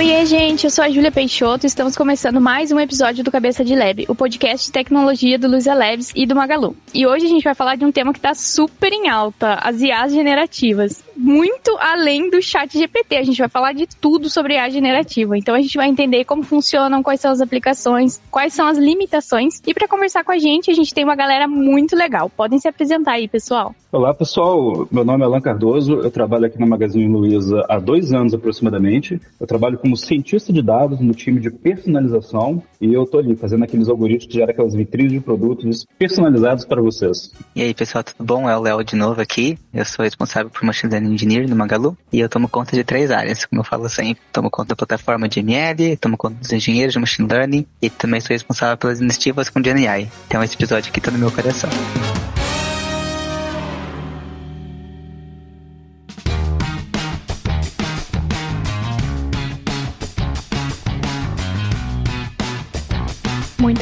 Oi, gente, eu sou a Júlia Peixoto e estamos começando mais um episódio do Cabeça de Lab, o podcast de tecnologia do Luiza Labs e do Magalu. E hoje a gente vai falar de um tema que está super em alta, as IAs generativas. Muito além do chat GPT, a gente vai falar de tudo sobre IA generativa. Então a gente vai entender como funcionam, quais são as aplicações, quais são as limitações. E para conversar com a gente, a gente tem uma galera muito legal. Podem se apresentar aí, pessoal. Olá, pessoal. Meu nome é Alan Cardoso. Eu trabalho aqui na Magazine Luiza há dois anos aproximadamente. Eu trabalho como cientista de dados no time de personalização e eu tô ali fazendo aqueles algoritmos que geram aquelas vitrines de produtos personalizados para vocês. E aí, pessoal, tudo bom? É o Léo de novo aqui. Eu sou responsável por Machine Learning Engineer no Magalu e eu tomo conta de três áreas, como eu falo sempre. Tomo conta da plataforma de ML, tomo conta dos engenheiros de Machine Learning e também sou responsável pelas iniciativas com GNI. Então esse episódio aqui tá no meu coração.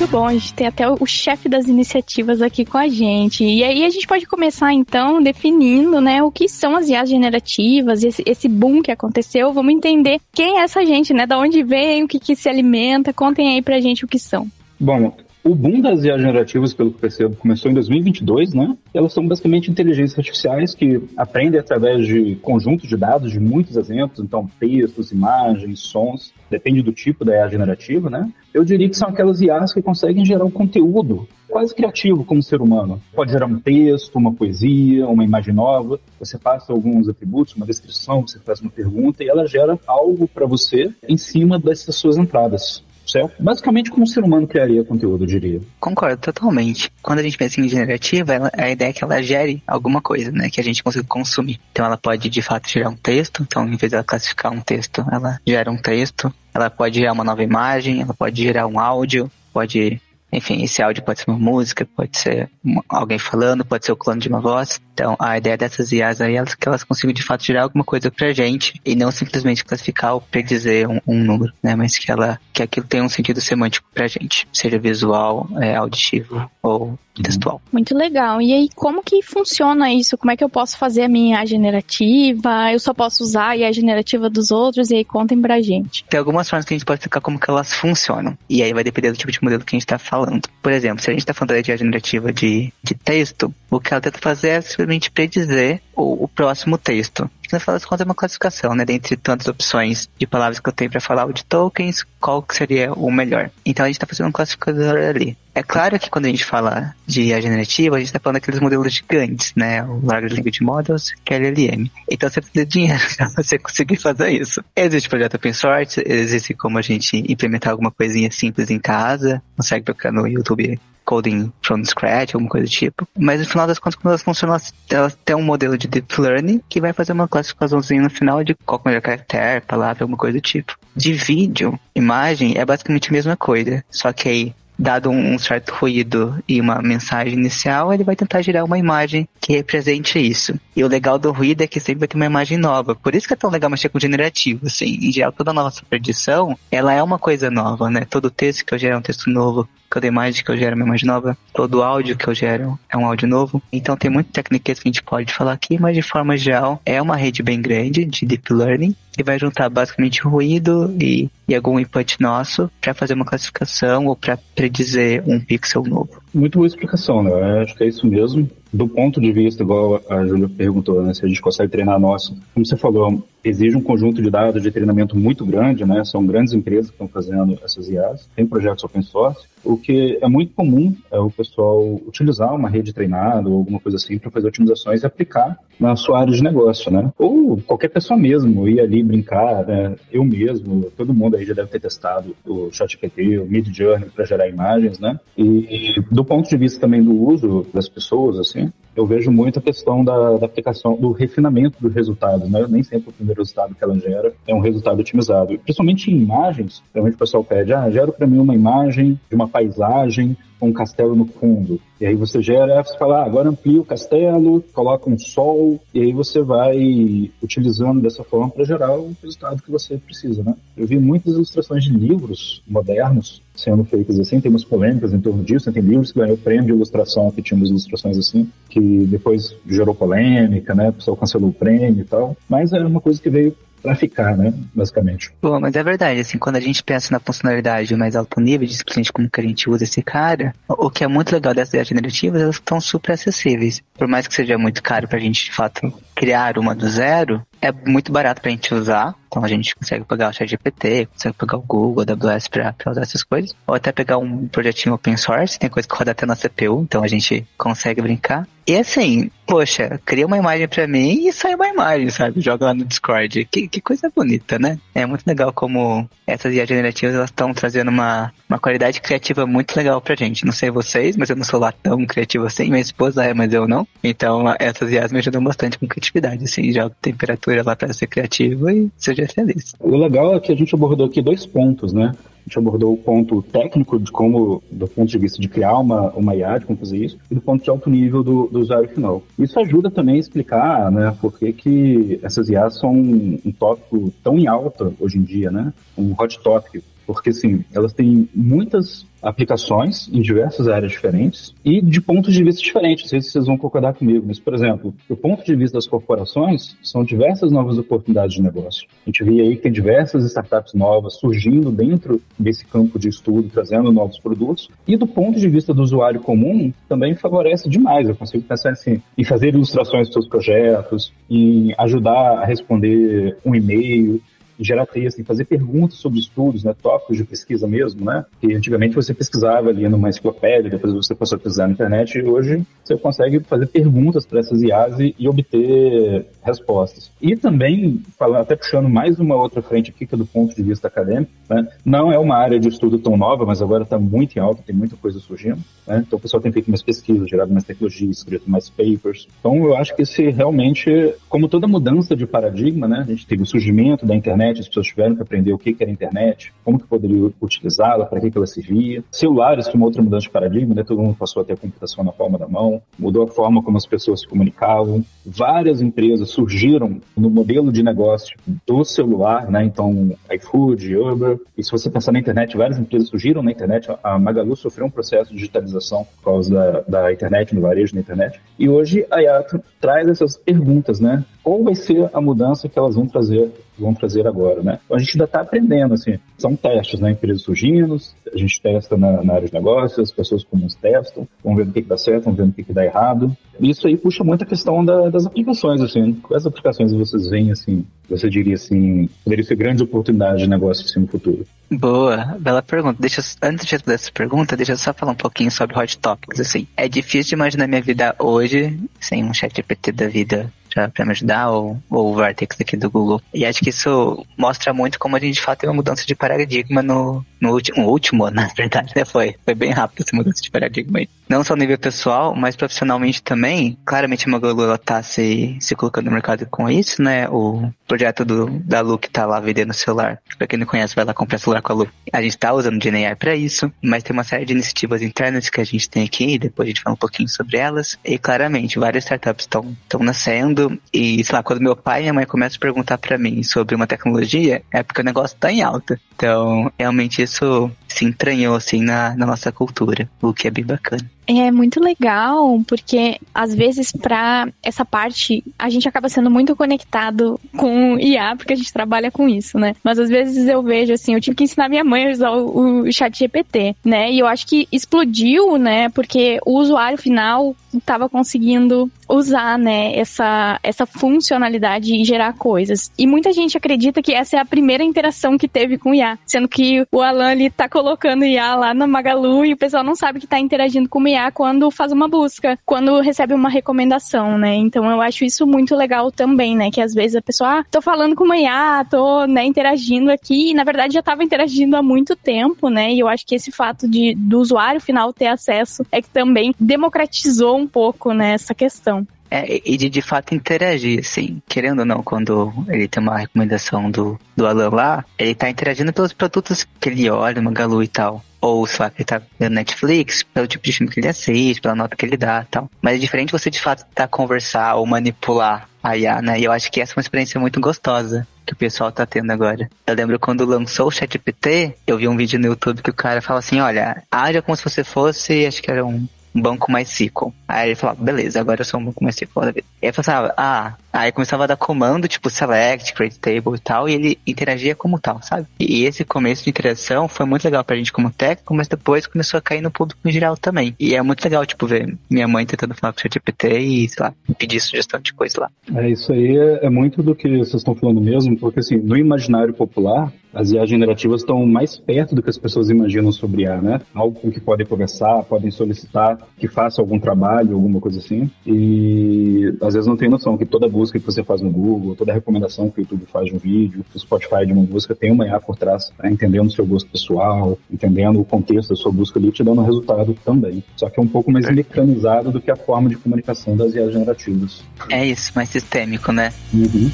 Bom, a gente tem até o chefe das iniciativas aqui com a gente. E aí a gente pode começar então definindo, né, o que são as IAs generativas, esse, esse boom que aconteceu. Vamos entender quem é essa gente, né, da onde vem, o que, que se alimenta. Contem aí pra gente o que são. Bom, o boom das IA generativas, pelo que percebo, começou em 2022, né? Elas são basicamente inteligências artificiais que aprendem através de conjuntos de dados, de muitos exemplos, então textos, imagens, sons, depende do tipo da IA generativa, né? Eu diria que são aquelas IAs que conseguem gerar um conteúdo quase criativo como ser humano. Pode gerar um texto, uma poesia, uma imagem nova. Você passa alguns atributos, uma descrição, você faz uma pergunta e ela gera algo para você em cima dessas suas entradas certo? Basicamente como um ser humano criaria conteúdo, eu diria. Concordo totalmente. Quando a gente pensa em generativa, ela, a ideia é que ela gere alguma coisa, né? Que a gente consiga consumir. Então ela pode de fato gerar um texto, então em vez de ela classificar um texto, ela gera um texto. Ela pode gerar uma nova imagem, ela pode gerar um áudio, pode enfim, esse áudio pode ser uma música, pode ser alguém falando, pode ser o clone de uma voz. Então, a ideia dessas IAs aí é que elas consigam de fato gerar alguma coisa pra gente e não simplesmente classificar ou predizer um, um número, né? Mas que ela, que aquilo tenha um sentido semântico pra gente, seja visual, é, auditivo ou textual. Muito legal. E aí, como que funciona isso? Como é que eu posso fazer a minha IA generativa? Eu só posso usar a IA generativa dos outros? E aí, contem pra gente. Tem algumas formas que a gente pode explicar como que elas funcionam. E aí vai depender do tipo de modelo que a gente tá falando. Por exemplo, se a gente tá falando da IA generativa de, de texto, o que ela tenta fazer é simplesmente predizer o, o próximo texto. Que no final das contas é uma classificação, né? Dentre tantas opções de palavras que eu tenho para falar de tokens, qual que seria o melhor. Então a gente está fazendo um classificador ali. É claro que quando a gente fala de IA generativa, a gente está falando daqueles modelos gigantes, né? O Large Language Models, que é LLM. Então você precisa de dinheiro para você conseguir fazer isso. Existe projeto open source, existe como a gente implementar alguma coisinha simples em casa, consegue procurar no YouTube coding from scratch, alguma coisa do tipo. Mas no final das contas, quando elas funcionam, elas têm um modelo de deep learning que vai fazer uma classificaçãozinha no final de qual é o caractere, palavra, alguma coisa do tipo. De vídeo, imagem, é basicamente a mesma coisa. Só que aí dado um certo ruído e uma mensagem inicial, ele vai tentar gerar uma imagem que represente isso. E o legal do ruído é que sempre vai ter uma imagem nova. Por isso que é tão legal mexer com generativo, assim. Em geral, toda nossa predição, ela é uma coisa nova, né? Todo texto que eu gero é um texto novo. Toda imagem que eu gero é uma imagem nova. Todo áudio que eu gero é um áudio novo. Então tem muitas técnicas que a gente pode falar aqui, mas de forma geral, é uma rede bem grande de deep learning e vai juntar basicamente ruído e, e algum input nosso para fazer uma classificação ou para predizer um pixel novo. Muito boa explicação, né? Acho que é isso mesmo. Do ponto de vista, igual a Júlia perguntou, né? Se a gente consegue treinar nosso. Como você falou, exige um conjunto de dados de treinamento muito grande, né? São grandes empresas que estão fazendo essas IAs. Tem projetos open source. O que é muito comum é o pessoal utilizar uma rede treinada ou alguma coisa assim para fazer otimizações e aplicar na sua área de negócio, né? Ou qualquer pessoa mesmo ir ali brincar, né? Eu mesmo, todo mundo aí já deve ter testado o ChatGPT, o Midjourney para gerar imagens, né? E do ponto de vista também do uso das pessoas, assim, eu vejo muito a questão da, da, aplicação, do refinamento dos resultados, né? Nem sempre o primeiro resultado que ela gera é um resultado otimizado. Principalmente em imagens, realmente o pessoal pede, ah, gera para mim uma imagem de uma paisagem com um castelo no fundo. E aí você gera, você fala, ah, agora amplia o castelo, coloca um sol, e aí você vai utilizando dessa forma para gerar o resultado que você precisa, né? Eu vi muitas ilustrações de livros modernos sendo feitas assim, tem umas polêmicas em torno disso, tem livros que ganhou prêmio de ilustração, que tinham umas ilustrações assim, que depois gerou polêmica, né? O pessoal cancelou o prêmio e tal. Mas é uma coisa que veio para ficar, né? Basicamente. Bom, mas é verdade, assim, quando a gente pensa na funcionalidade mais alto nível, de simplesmente como que a gente usa esse cara, o que é muito legal dessas ideias generativas, elas estão super acessíveis. Por mais que seja muito caro pra gente, de fato, criar uma do zero, é muito barato pra gente usar. Então a gente consegue pegar o ChatGPT, consegue pegar o Google, a AWS pra, pra usar essas coisas. Ou até pegar um projetinho open source, tem coisa que roda até na CPU, então a gente consegue brincar. E assim, poxa, cria uma imagem pra mim e sai uma imagem, sabe? Joga lá no Discord. Que, que coisa bonita, né? É muito legal como essas IA generativas elas estão trazendo uma, uma qualidade criativa muito legal pra gente. Não sei vocês, mas eu não sou lá tão criativo assim. Minha esposa é, mas eu não. Então essas IAs me ajudam bastante com criatividade, assim. Joga temperatura lá pra ser criativo e seja feliz. O legal é que a gente abordou aqui dois pontos, né? A gente abordou o ponto técnico de como, do ponto de vista de criar uma, uma IA, de como fazer isso, e do ponto de alto nível do, do usuário final. Isso ajuda também a explicar, né, por que, que essas IAs são um, um tópico tão em alta hoje em dia, né? Um hot topic porque assim, elas têm muitas aplicações em diversas áreas diferentes e de pontos de vista diferentes. Não sei se vocês vão concordar comigo, mas, por exemplo, do ponto de vista das corporações, são diversas novas oportunidades de negócio. A gente vê aí que tem diversas startups novas surgindo dentro desse campo de estudo, trazendo novos produtos. E do ponto de vista do usuário comum, também favorece demais. Eu consigo pensar assim, em fazer ilustrações dos seus projetos, em ajudar a responder um e-mail, gerar texto, fazer perguntas sobre estudos, né, tópicos de pesquisa mesmo, né? Que antigamente você pesquisava ali numa enciclopédia, depois você passou a pesquisar na internet e hoje você consegue fazer perguntas para essas IAs e, e, obter respostas. E também, falando, até puxando mais uma outra frente aqui, que é do ponto de vista acadêmico, né, não é uma área de estudo tão nova, mas agora está muito em alta, tem muita coisa surgindo. Né? Então o pessoal tem feito mais pesquisas, gerado mais tecnologia, escrito mais papers. Então eu acho que esse realmente, como toda mudança de paradigma, né, a gente teve o surgimento da internet internet, as pessoas tiveram que aprender o que era internet, como que poderia utilizá-la, para que, ela servia. Celulares foi uma outra mudança de paradigma, né? todo mundo passou a ter a computação na palma da mão, mudou a forma como as pessoas se comunicavam. Várias empresas surgiram no modelo de negócio do celular, né? então iFood, Uber. E se você pensar na internet, várias empresas surgiram na internet. A Magalu sofreu um processo de digitalização por causa da, da internet, no varejo na internet. E hoje a Yato traz essas perguntas, né? Qual vai ser a mudança que elas vão trazer vão trazer agora, né? Então, a gente ainda está aprendendo, assim, são testes, né? Empresas surgindo, a gente testa na, na, área de negócios, as pessoas comuns testam, vão ver o que, que dá certo, vão ver o que, que dá errado. E isso aí puxa muito a questão da, das aplicações, assim, quais aplicações vocês veem, assim, você diria assim, poderia ser grande oportunidade de negócio assim, no futuro? Boa, bela pergunta. Deixa, antes de responder essa pergunta, deixa eu só falar um pouquinho sobre Hot Topics, assim. É difícil imaginar minha vida hoje sem um chat GPT da vida para me ajudar, ou, ou o Vertex aqui do Google. E acho que isso mostra muito como a gente de fato tem uma mudança de paradigma no, no último, último, na verdade, né? Foi, foi bem rápido essa mudança de paradigma aí. Não só no nível pessoal, mas profissionalmente também. Claramente a Magalu ela tá se, se colocando no mercado com isso, né? O projeto do, da Lu que tá lá vendendo celular. Pra quem não conhece, vai lá comprar celular com a Lu. A gente tá usando o GNI para isso, mas tem uma série de iniciativas internas que a gente tem aqui, depois a gente fala um pouquinho sobre elas. E claramente, várias startups estão nascendo e, sei lá, quando meu pai e minha mãe começam a perguntar para mim sobre uma tecnologia, é porque o negócio tá em alta. Então, realmente isso se entranhou assim na, na nossa cultura, o que é bem bacana. É muito legal, porque às vezes para essa parte a gente acaba sendo muito conectado com IA, porque a gente trabalha com isso, né? Mas às vezes eu vejo assim, eu tive que ensinar minha mãe a usar o, o chat GPT, né? E eu acho que explodiu, né? Porque o usuário final estava conseguindo usar, né, essa, essa funcionalidade e gerar coisas. E muita gente acredita que essa é a primeira interação que teve com IA, sendo que o Alan ali tá colocando IA lá na Magalu e o pessoal não sabe que tá interagindo com o IA quando faz uma busca, quando recebe uma recomendação, né? Então eu acho isso muito legal também, né? Que às vezes a pessoa, ah, tô falando com uma IA, tô, né, interagindo aqui, e na verdade já tava interagindo há muito tempo, né? E eu acho que esse fato de do usuário final ter acesso é que também democratizou um pouco né, questão. É, e de de fato interagir, assim, querendo ou não, quando ele tem uma recomendação do, do Alan lá, ele tá interagindo pelos produtos que ele olha, Magalu e tal. Ou, lá, que ele tá vendo Netflix, pelo tipo de filme que ele assiste, pela nota que ele dá tal. Mas é diferente você de fato tá conversar ou manipular a IA, né? E eu acho que essa é uma experiência muito gostosa que o pessoal tá tendo agora. Eu lembro quando lançou o ChatGPT, eu vi um vídeo no YouTube que o cara fala assim, olha, haja como se você fosse, acho que era um banco mais MySQL. Aí ele falou, beleza, agora eu sou um banco mais. E aí eu falava, ah, Aí começava a dar comando, tipo select, create table e tal, e ele interagia como tal, sabe? E esse começo de interação foi muito legal pra gente como técnico, mas depois começou a cair no público em geral também. E é muito legal, tipo, ver minha mãe tentando falar com o ChatGPT e, sei lá, pedir sugestão de coisa lá. É, isso aí é, é muito do que vocês estão falando mesmo, porque assim, no imaginário popular, as IA generativas estão mais perto do que as pessoas imaginam sobre IA, né? Algo com que podem conversar, podem solicitar que faça algum trabalho, alguma coisa assim. E às vezes não tem noção que toda busca que você faz no Google, toda recomendação que o YouTube faz de um vídeo, o Spotify de uma busca tem uma IA por trás, né? entendendo o seu gosto pessoal, entendendo o contexto da sua busca ali, te dando um resultado também. Só que é um pouco mais mecanizado do que a forma de comunicação das IA generativas. É isso, mais sistêmico, né? Uhum.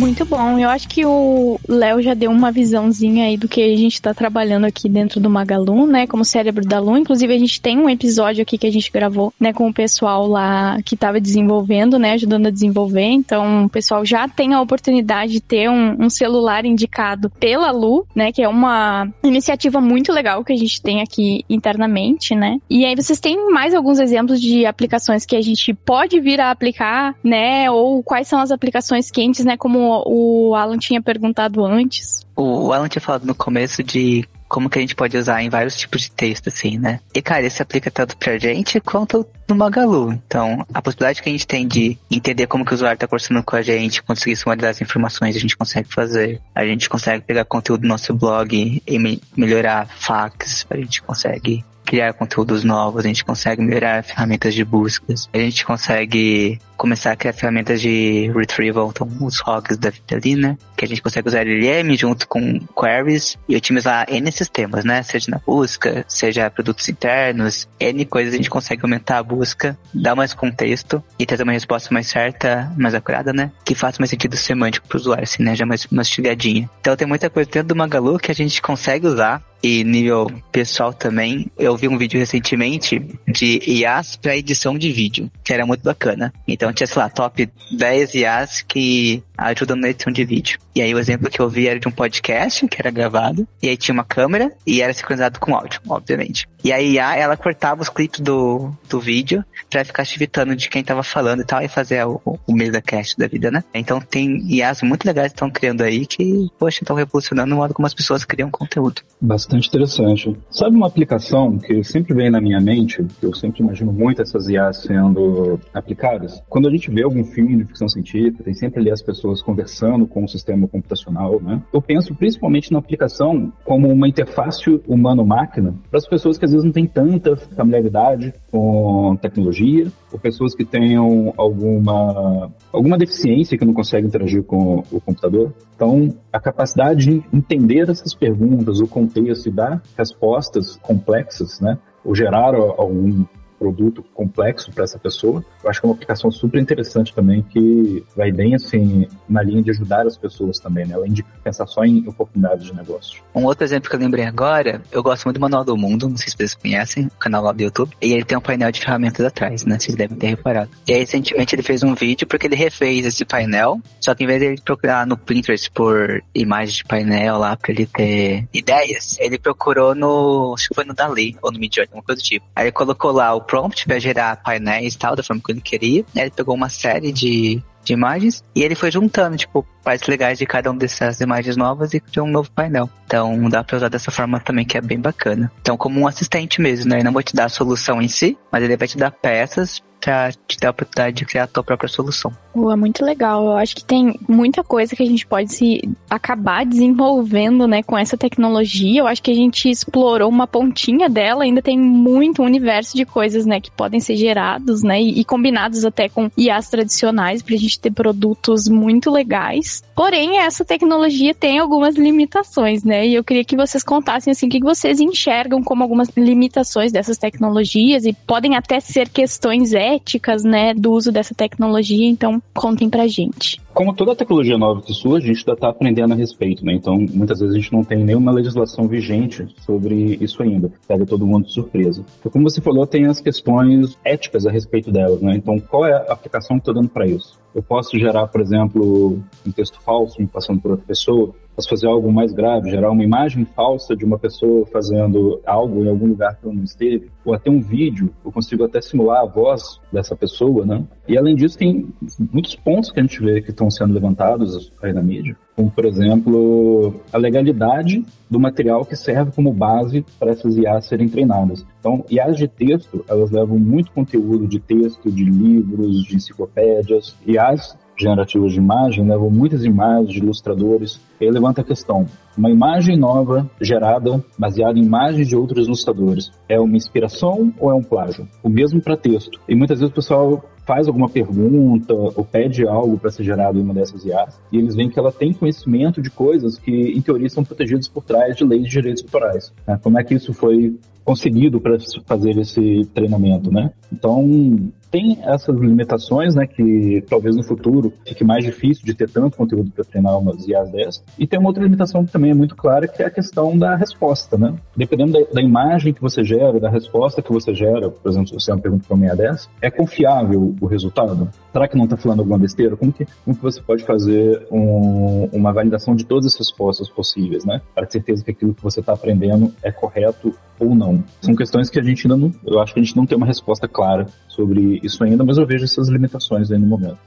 Muito bom. Eu acho que o Léo já deu uma visãozinha aí do que a gente está trabalhando aqui dentro do Magalu, né? Como cérebro da Lu. Inclusive, a gente tem um episódio aqui que a gente gravou, né, com o pessoal lá que estava desenvolvendo, né? Ajudando a desenvolver. Então, o pessoal já tem a oportunidade de ter um, um celular indicado pela Lu, né? Que é uma iniciativa muito legal que a gente tem aqui internamente, né? E aí vocês têm mais alguns exemplos de aplicações que a gente pode vir a aplicar, né? Ou quais são as aplicações quentes, né? Como o Alan tinha perguntado antes. O Alan tinha falado no começo de como que a gente pode usar em vários tipos de texto, assim, né? E, cara, isso aplica tanto pra gente quanto no Magalu. Então, a possibilidade que a gente tem de entender como que o usuário tá conversando com a gente, conseguir sumarizar as informações, a gente consegue fazer. A gente consegue pegar conteúdo do nosso blog e me melhorar fax, a gente consegue criar conteúdos novos, a gente consegue melhorar ferramentas de buscas, a gente consegue começar a criar ferramentas de retrieval, então os hogs da vida ali, né? Que a gente consegue usar LLM junto com queries e otimizar N sistemas, né? Seja na busca, seja produtos internos, N coisas a gente consegue aumentar a busca, dar mais contexto e trazer uma resposta mais certa, mais acurada, né? Que faça mais sentido semântico para o usuário, assim, né? Já mais mastigadinha. Então tem muita coisa dentro do Magalu que a gente consegue usar e nível pessoal também, eu vi um vídeo recentemente de IAs para edição de vídeo, que era muito bacana. Então tinha, sei lá, top 10 IAs que ajudam na edição de vídeo. E aí o exemplo que eu vi era de um podcast que era gravado, e aí tinha uma câmera e era sincronizado com áudio, obviamente. E a IA, ela cortava os clipes do, do vídeo pra ficar chivitando de quem tava falando e tal, e fazer o, o mesa cast da vida, né? Então tem IAs muito legais que estão criando aí que, poxa, estão revolucionando o modo como as pessoas criam conteúdo. Bastante interessante. Sabe uma aplicação que sempre vem na minha mente, que eu sempre imagino muito essas IAs sendo aplicadas? Quando a gente vê algum filme de ficção científica, tem sempre ali as pessoas conversando com o sistema computacional, né? Eu penso principalmente na aplicação como uma interface humano-máquina para as pessoas que às vezes não têm tanta familiaridade com tecnologia, ou pessoas que tenham alguma, alguma deficiência que não conseguem interagir com o computador. Então, a capacidade de entender essas perguntas, o contexto e dar respostas complexas, né? Ou gerar algum produto complexo para essa pessoa. Eu acho que é uma aplicação super interessante também que vai bem assim na linha de ajudar as pessoas também, né? Além de pensar só em oportunidades de negócio. Um outro exemplo que eu lembrei agora, eu gosto muito do Manual do Mundo, não sei se vocês conhecem, o canal lá do YouTube, e ele tem um painel de ferramentas atrás, né? Vocês devem ter reparado. E aí, recentemente ele fez um vídeo porque ele refez esse painel, só que em vez de ele procurar no Pinterest por imagens de painel lá para ele ter ideias, ele procurou no, acho que foi no Dali ou no Midjourney, alguma coisa do tipo. Aí ele colocou lá o prompt para gerar painéis e tal, da forma que ele queria. Ele pegou uma série de, de imagens e ele foi juntando, tipo, partes legais de cada uma dessas imagens novas e criou um novo painel. Então dá para usar dessa forma também, que é bem bacana. Então, como um assistente mesmo, né? Ele não vai te dar a solução em si, mas ele vai te dar peças para te dar a oportunidade de criar a tua própria solução. É muito legal. Eu acho que tem muita coisa que a gente pode se acabar desenvolvendo, né, com essa tecnologia. Eu acho que a gente explorou uma pontinha dela, ainda tem muito universo de coisas, né, que podem ser gerados, né, e, e combinados até com IAs tradicionais para a gente ter produtos muito legais. Porém, essa tecnologia tem algumas limitações, né? E eu queria que vocês contassem assim o que vocês enxergam como algumas limitações dessas tecnologias e podem até ser questões éticas, né, do uso dessa tecnologia. Então, contem pra gente. Como toda tecnologia nova que surge, a gente ainda está aprendendo a respeito, né? Então, muitas vezes a gente não tem nenhuma legislação vigente sobre isso ainda. Pega todo mundo de surpresa. Então, como você falou, tem as questões éticas a respeito delas, né? Então, qual é a aplicação que estou dando para isso? Eu posso gerar, por exemplo, um texto falso me passando por outra pessoa, posso fazer algo mais grave, gerar uma imagem falsa de uma pessoa fazendo algo em algum lugar que ela não esteve, ou até um vídeo, eu consigo até simular a voz dessa pessoa, né? E além disso, tem muitos pontos que a gente vê que estão sendo levantados aí na mídia, como por exemplo a legalidade do material que serve como base para essas IAs serem treinadas. Então, IAs de texto, elas levam muito conteúdo de texto, de livros, de enciclopédias. IAs generativas de imagem levam muitas imagens de ilustradores. Ele levanta a questão: uma imagem nova gerada baseada em imagens de outros ilustradores é uma inspiração ou é um plágio? O mesmo para texto. E muitas vezes o pessoal faz alguma pergunta ou pede algo para ser gerado em uma dessas IAs e eles veem que ela tem conhecimento de coisas que, em teoria, são protegidas por trás de leis de direitos autorais. Né? Como é que isso foi conseguido para fazer esse treinamento, né? Então, tem essas limitações, né, que talvez no futuro fique mais difícil de ter tanto conteúdo para treinar umas IAs dessas. E tem uma outra limitação que também é muito clara, que é a questão da resposta, né? Dependendo da, da imagem que você gera, da resposta que você gera, por exemplo, se você é uma pergunta para uma IA dessa, é confiável o resultado? Será que não está falando alguma besteira? Como que, como que você pode fazer um, uma validação de todas as respostas possíveis, né? Para ter certeza que aquilo que você está aprendendo é correto ou não. São questões que a gente ainda não, eu acho que a gente não tem uma resposta clara sobre isso ainda, mas eu vejo essas limitações aí no momento.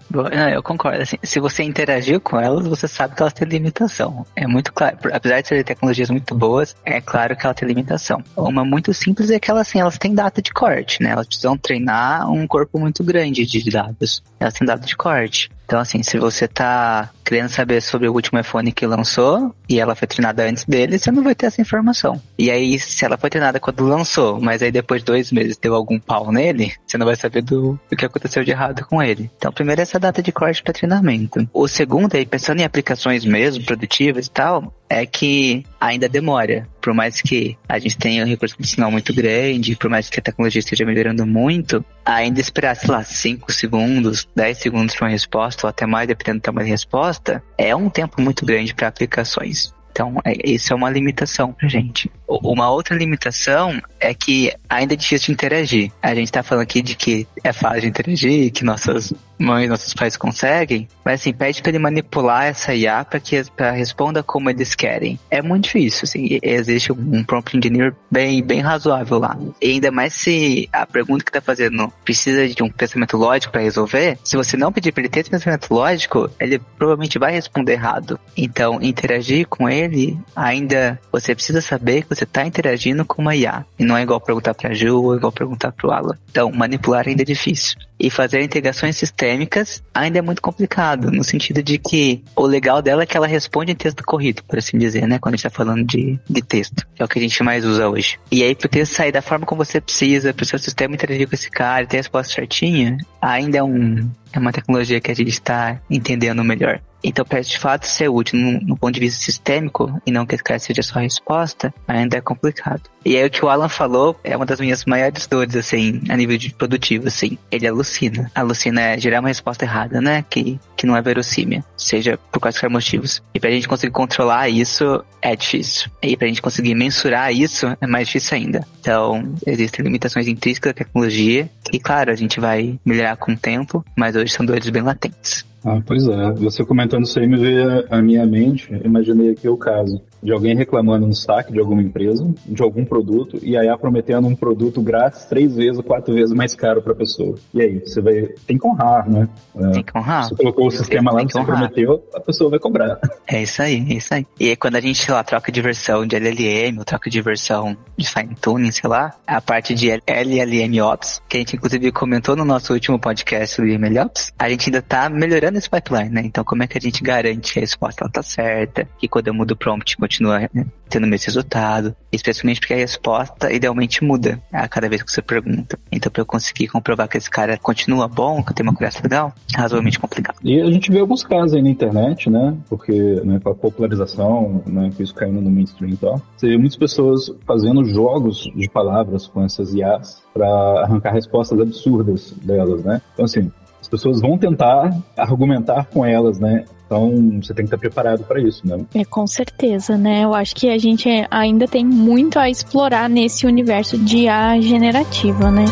Eu concordo. Assim, se você interagir com elas, você sabe que elas têm limitação. É muito claro. Apesar de serem tecnologias muito boas, é claro que ela tem limitação. Uma muito simples é que elas, assim, elas têm data de corte, né? Elas precisam treinar um corpo muito grande de dados. Elas têm data de corte. Então, assim, se você tá querendo saber sobre o último iPhone que lançou e ela foi treinada antes dele, você não vai ter essa informação. E aí, se ela foi treinada quando lançou, mas aí depois de dois meses deu algum pau nele, você não vai saber do, do que aconteceu de errado com ele. Então, primeiro é essa data de corte para treinamento. O segundo, aí, pensando em aplicações mesmo, produtivas e tal, é que ainda demora. Por mais que a gente tenha um recurso computacional muito grande, por mais que a tecnologia esteja melhorando muito, ainda esperar, sei lá, 5 segundos, 10 segundos para uma resposta, ou até mais, dependendo do tamanho da resposta, é um tempo muito grande para aplicações. Então, é, isso é uma limitação pra gente. Uma outra limitação é que ainda é difícil de interagir. A gente tá falando aqui de que é fácil de interagir, que nossas mães, nossos pais conseguem, mas assim, pede para ele manipular essa IA para que pra responda como eles querem. É muito difícil, assim, existe um prompt engineer bem, bem razoável lá. E ainda mais se a pergunta que tá fazendo precisa de um pensamento lógico para resolver, se você não pedir para ele ter esse pensamento lógico, ele provavelmente vai responder errado. Então, interagir com ele, ainda você precisa saber que você está interagindo com uma IA. E não é igual perguntar para a Ju ou igual perguntar para o Alan. Então, manipular ainda é difícil. E fazer integrações sistêmicas ainda é muito complicado, no sentido de que o legal dela é que ela responde em texto corrido, por assim dizer, né? Quando a gente está falando de, de texto, que é o que a gente mais usa hoje. E aí, para o texto sair da forma como você precisa, para o seu sistema interagir com esse cara e ter a resposta certinha, ainda é um, é uma tecnologia que a gente está entendendo melhor. Então, para de fato ser útil no, no, ponto de vista sistêmico e não que esse cara seja só a resposta, ainda é complicado. E aí o que o Alan falou é uma das minhas maiores dores, assim, a nível de produtivo, assim. Ele alucina. Alucina é gerar uma resposta errada, né? Que, que não é verossímil, seja por quaisquer motivos. E pra gente conseguir controlar isso é difícil. E pra gente conseguir mensurar isso é mais difícil ainda. Então, existem limitações intrínsecas da tecnologia e, claro, a gente vai melhorar com o tempo, mas hoje são dores bem latentes. Ah, pois é. Você comentando isso aí me veio à minha mente. Imaginei aqui o caso de alguém reclamando no saque de alguma empresa, de algum produto, e aí prometendo um produto grátis três vezes ou quatro vezes mais caro para a pessoa. E aí, você vai. Tem que honrar, né? É, tem que honrar. Você colocou o sistema lá, você prometeu, a pessoa vai cobrar. É isso aí, é isso aí. E aí, quando a gente, sei lá, troca de versão de LLM, ou troca de versão de fine tuning, sei lá, a parte de LLM Ops, que a gente inclusive comentou no nosso último podcast sobre MLOps, a gente ainda tá melhorando esse pipeline, né? Então, como é que a gente garante que a resposta ela tá certa, que quando eu mudo o prompt continua né, tendo o mesmo resultado, especialmente porque a resposta idealmente muda a cada vez que você pergunta. Então, para eu conseguir comprovar que esse cara continua bom, que tem uma conversa legal, é razoavelmente complicado. E a gente vê alguns casos aí na internet, né? Porque né, com a popularização, né, que isso caindo no mainstream e tal, você vê muitas pessoas fazendo jogos de palavras com essas IAs para arrancar respostas absurdas delas, né? Então, assim, as pessoas vão tentar argumentar com elas, né? Então você tem que estar preparado para isso, né? É, com certeza, né? Eu acho que a gente ainda tem muito a explorar nesse universo de IA generativa, né?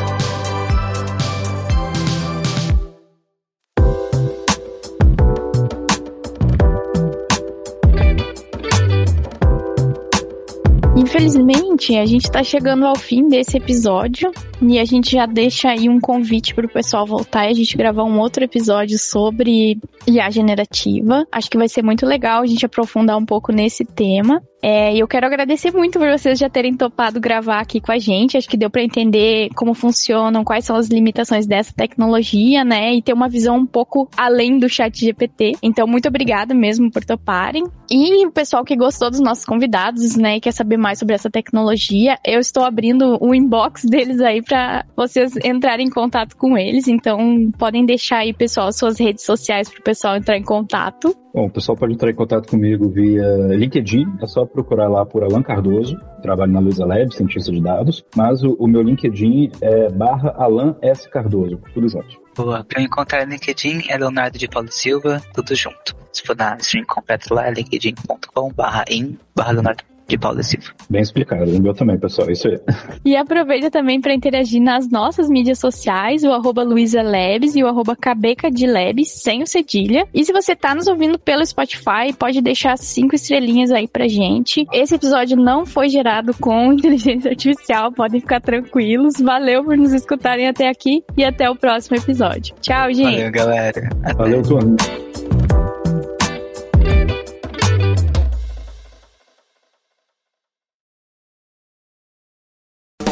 infelizmente, a gente tá chegando ao fim desse episódio e a gente já deixa aí um convite pro pessoal voltar e a gente gravar um outro episódio sobre IA generativa. Acho que vai ser muito legal a gente aprofundar um pouco nesse tema. É, eu quero agradecer muito por vocês já terem topado gravar aqui com a gente. Acho que deu para entender como funcionam, quais são as limitações dessa tecnologia, né? E ter uma visão um pouco além do chat GPT. Então, muito obrigada mesmo por toparem. E o pessoal que gostou dos nossos convidados, né, e quer saber mais sobre essa tecnologia, eu estou abrindo o inbox deles aí para vocês entrarem em contato com eles. Então, podem deixar aí, pessoal, suas redes sociais para o pessoal entrar em contato. Bom, o pessoal pode entrar em contato comigo via LinkedIn, é só procurar lá por Alan Cardoso, trabalho na Luiza Lab, cientista de dados, mas o, o meu LinkedIn é barra Alan S. Cardoso, tudo junto. Boa, pra encontrar no LinkedIn é Leonardo de Paulo Silva, tudo junto. Se for na stream completa lá, é linkedin.com barra in barra Leonardo de Paulo Silva. Bem explicado, o meu também, pessoal, isso aí. E aproveita também para interagir nas nossas mídias sociais, o arroba e o arroba Cabeca de Labs, sem o cedilha. E se você tá nos ouvindo pelo Spotify, pode deixar cinco estrelinhas aí pra gente. Esse episódio não foi gerado com inteligência artificial, podem ficar tranquilos. Valeu por nos escutarem até aqui e até o próximo episódio. Tchau, gente. Valeu, galera. Até. Valeu, turma.